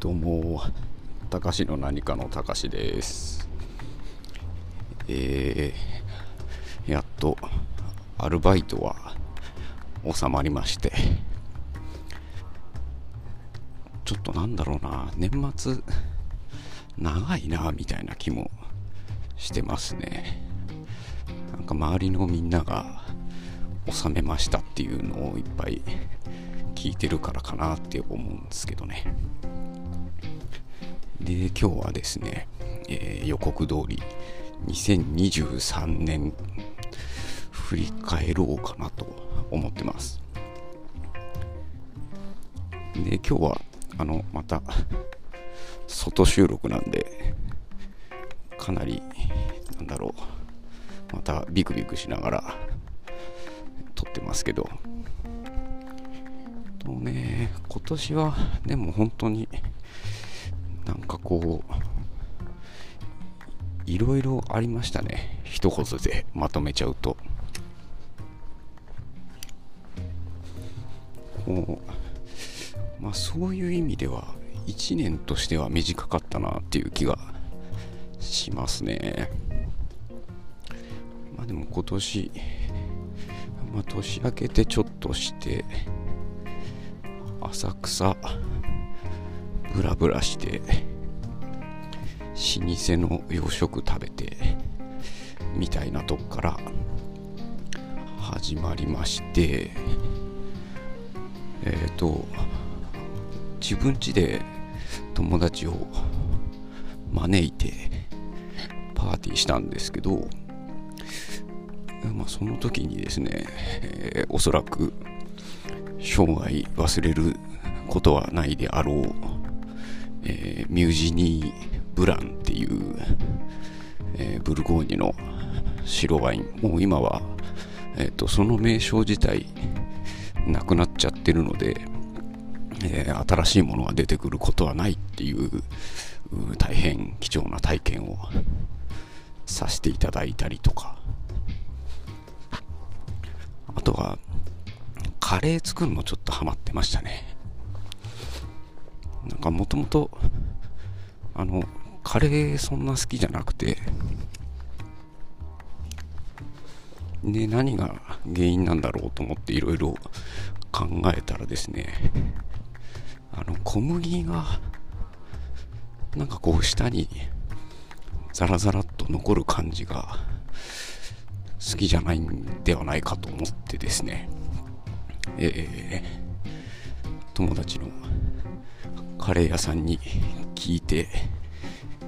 どうも、たかしの何かのたかしです。えー、やっとアルバイトは収まりまして、ちょっとなんだろうな、年末長いな、みたいな気もしてますね。なんか周りのみんなが収めましたっていうのをいっぱい聞いてるからかなって思うんですけどね。で、今日はですね、えー、予告通り2023年振り返ろうかなと思ってます。で、今日はあのまた外収録なんでかなりなんだろうまたビクビクしながら撮ってますけどとね今年はでも本当になんかこういろいろありましたね。一言でまとめちゃうと。こうまあそういう意味では1年としては短かったなっていう気がしますね。まあでも今年まあ、年明けてちょっとして浅草ブラブラして老舗の洋食食べてみたいなとこから始まりましてえっ、ー、と自分家で友達を招いてパーティーしたんですけどまあ、その時にですね、えー、おそらく生涯忘れることはないであろう、えー、ミュージニー・ブランっていう、えー、ブルゴーニュの白ワインもう今は、えーと、その名称自体なくなっちゃってるので、えー、新しいものが出てくることはないっていう大変貴重な体験をさせていただいたりとかあとは、カレー作るのちょっとハマってましたね。なんかもともと、あの、カレーそんな好きじゃなくて、で、何が原因なんだろうと思っていろいろ考えたらですね、あの、小麦が、なんかこう下にザラザラっと残る感じが好きじゃないんではないかと思ってですね、えー、友達のカレー屋さんに聞いて、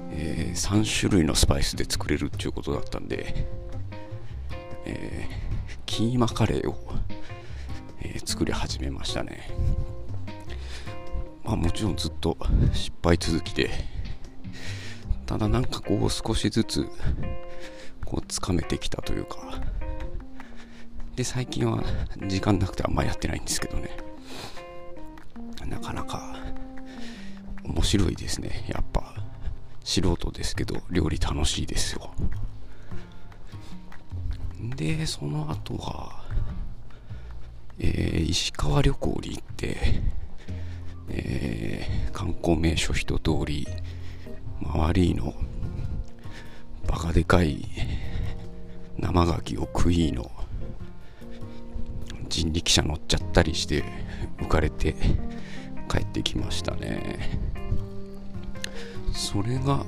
えー、3種類のスパイスで作れるっていうことだったんで、えー、キーマカレーを、えー、作り始めましたね。まあもちろんずっと失敗続きで、ただなんかこう少しずつこうつかめてきたというかで最近は時間なくてあんまやってないんですけどね面白いですね。やっぱ。素人ですけど料理楽しいですよ。でその後は、えー、石川旅行に行って、えー、観光名所一通り周りのバカでかい生牡蠣を食いの人力車乗っちゃったりして浮かれて帰ってきましたね。それが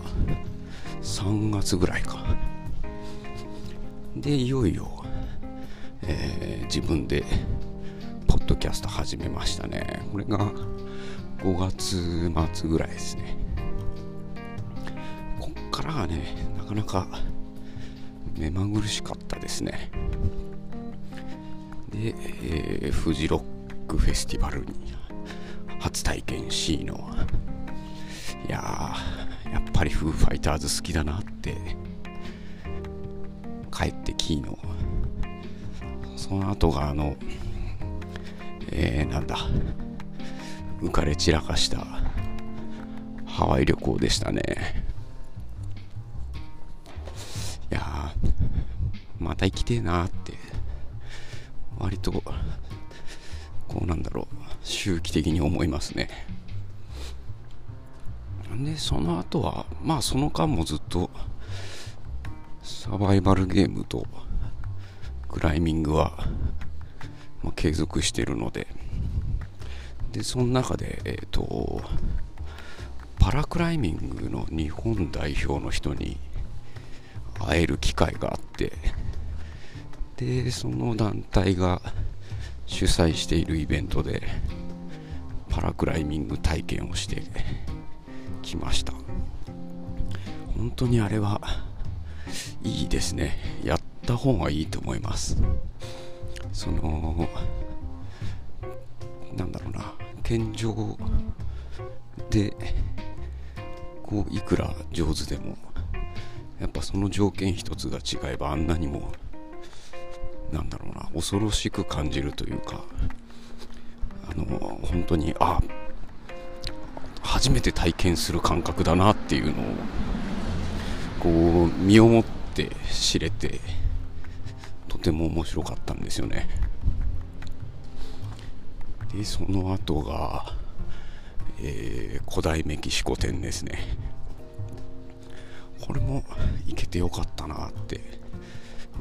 3月ぐらいか。でいよいよ、えー、自分でポッドキャスト始めましたね。これが5月末ぐらいですね。こっからがねなかなか目まぐるしかったですね。で、えー、フジロックフェスティバルに初体験 C のいややっぱりフーファイターズ好きだなって。帰ってキーの。その後があのえー、なんだ。浮かれ散らかした。ハワイ旅行でしたね。いやまた生きてえなって。割とこうなんだろう。周期的に思いますね。でその後はまあその間もずっとサバイバルゲームとクライミングは、まあ、継続してるので。でその中でえっ、ー、とパラクライミングの日本代表の人に会える機会があってでその団体が主催しているイベントでパラクライミング体験をしてきました。本当にあれはいいですね。やった方がいいと思います。そのなんだろうな。健常でこういくら上手でもやっぱその条件一つが違えばあんなにもなんだろうな。恐ろしく感じるというかあの本当にあ初めて体験する感覚だなっていうのをこう身をもって知れてとても面白かったんですよね。でその後が、えー、古代メキシコ店ですね。これも行けてよかったなって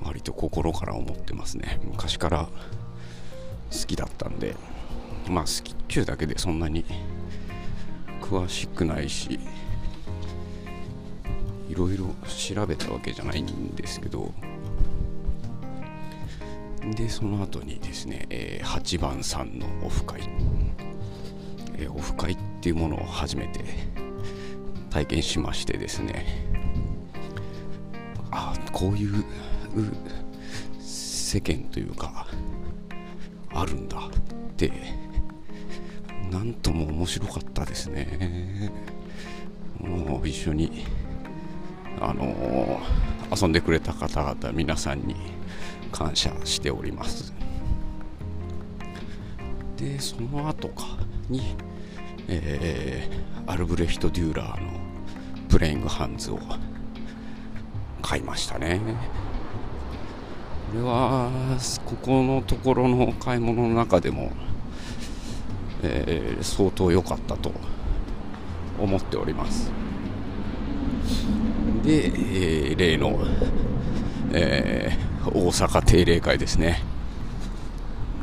割と心から思ってますね。昔から好きだったんでまあ好きっちゅうだけでそんなに詳しくないしいろいろ調べたわけじゃないんですけどでその後にですね、えー、8番さんのオフ会、えー、オフ会っていうものを初めて体験しましてですね。あこういう世間というかあるんだってなんとも面白かったですね。もう一緒にあのー、遊んでくれた方々皆さんに感謝しております。でその後かに、えー、アルブレヒト・デューラーのプレイングハンズを買いましたね。これはここのところの買い物の中でも、えー、相当良かったと思っております。で、えー、例の、えー、大阪定例会ですね。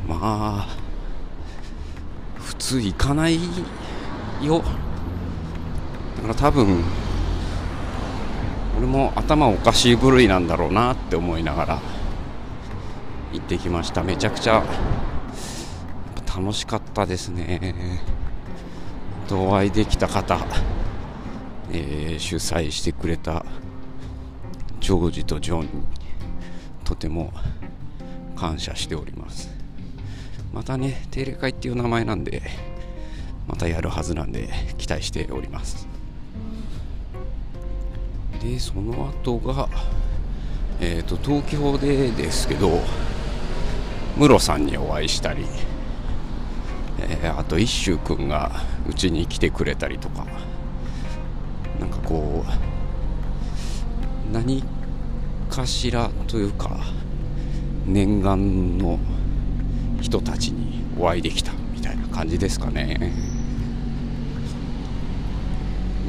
まあ普通行かないよ。だから多分俺も頭おかしい部類なんだろうなって思いながら行ってきました。めちゃくちゃ楽しかったですね。お会いできた方えー、主催してくれたジョージとジョンにとても感謝しております。またね定例会っていう名前なんでまたやるはずなんで期待しております。でその後がえっ、ー、と東京でですけどムロさんにお会いしたり、えー、あと一周くんがうちに来てくれたりとか。なんかこう何かしらというか念願の人たちにお会いできたみたいな感じですかね。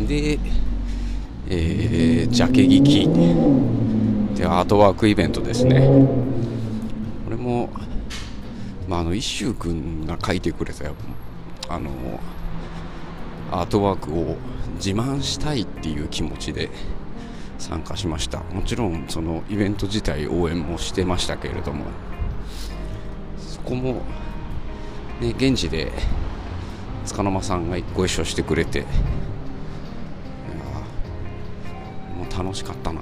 で、えー、ジャケ劇でアートワークイベントですね。これも、まあ、あの一周君が書いてくれたあのアートワークを自慢したいっていう気持ちで参加しました。もちろんそのイベント自体応援もしてましたけれどもそこも、ね、現地で束の間さんがご一緒してくれてもう楽しかったな。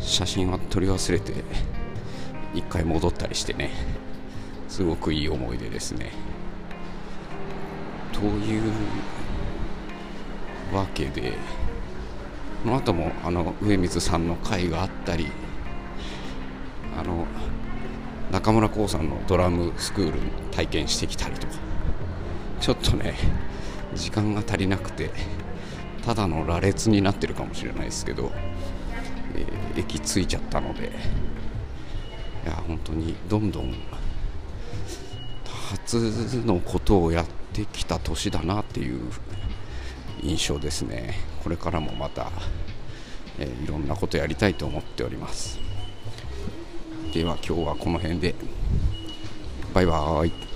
写真は撮り忘れて一回戻ったりしてね。すごくいい思い出ですね。というわけでこの後もあの上水さんの会があったりあの中村光さんのドラムスクール体験してきたりとかちょっとね時間が足りなくてただの羅列になってるかもしれないですけど、えー、駅着いちゃったのでいや本当にどんどん初のことをやってきた年だなっていう印象ですね。これからもまた、えー、いろんなことやりたいと思っております。では今日はこの辺で。バイバーイ。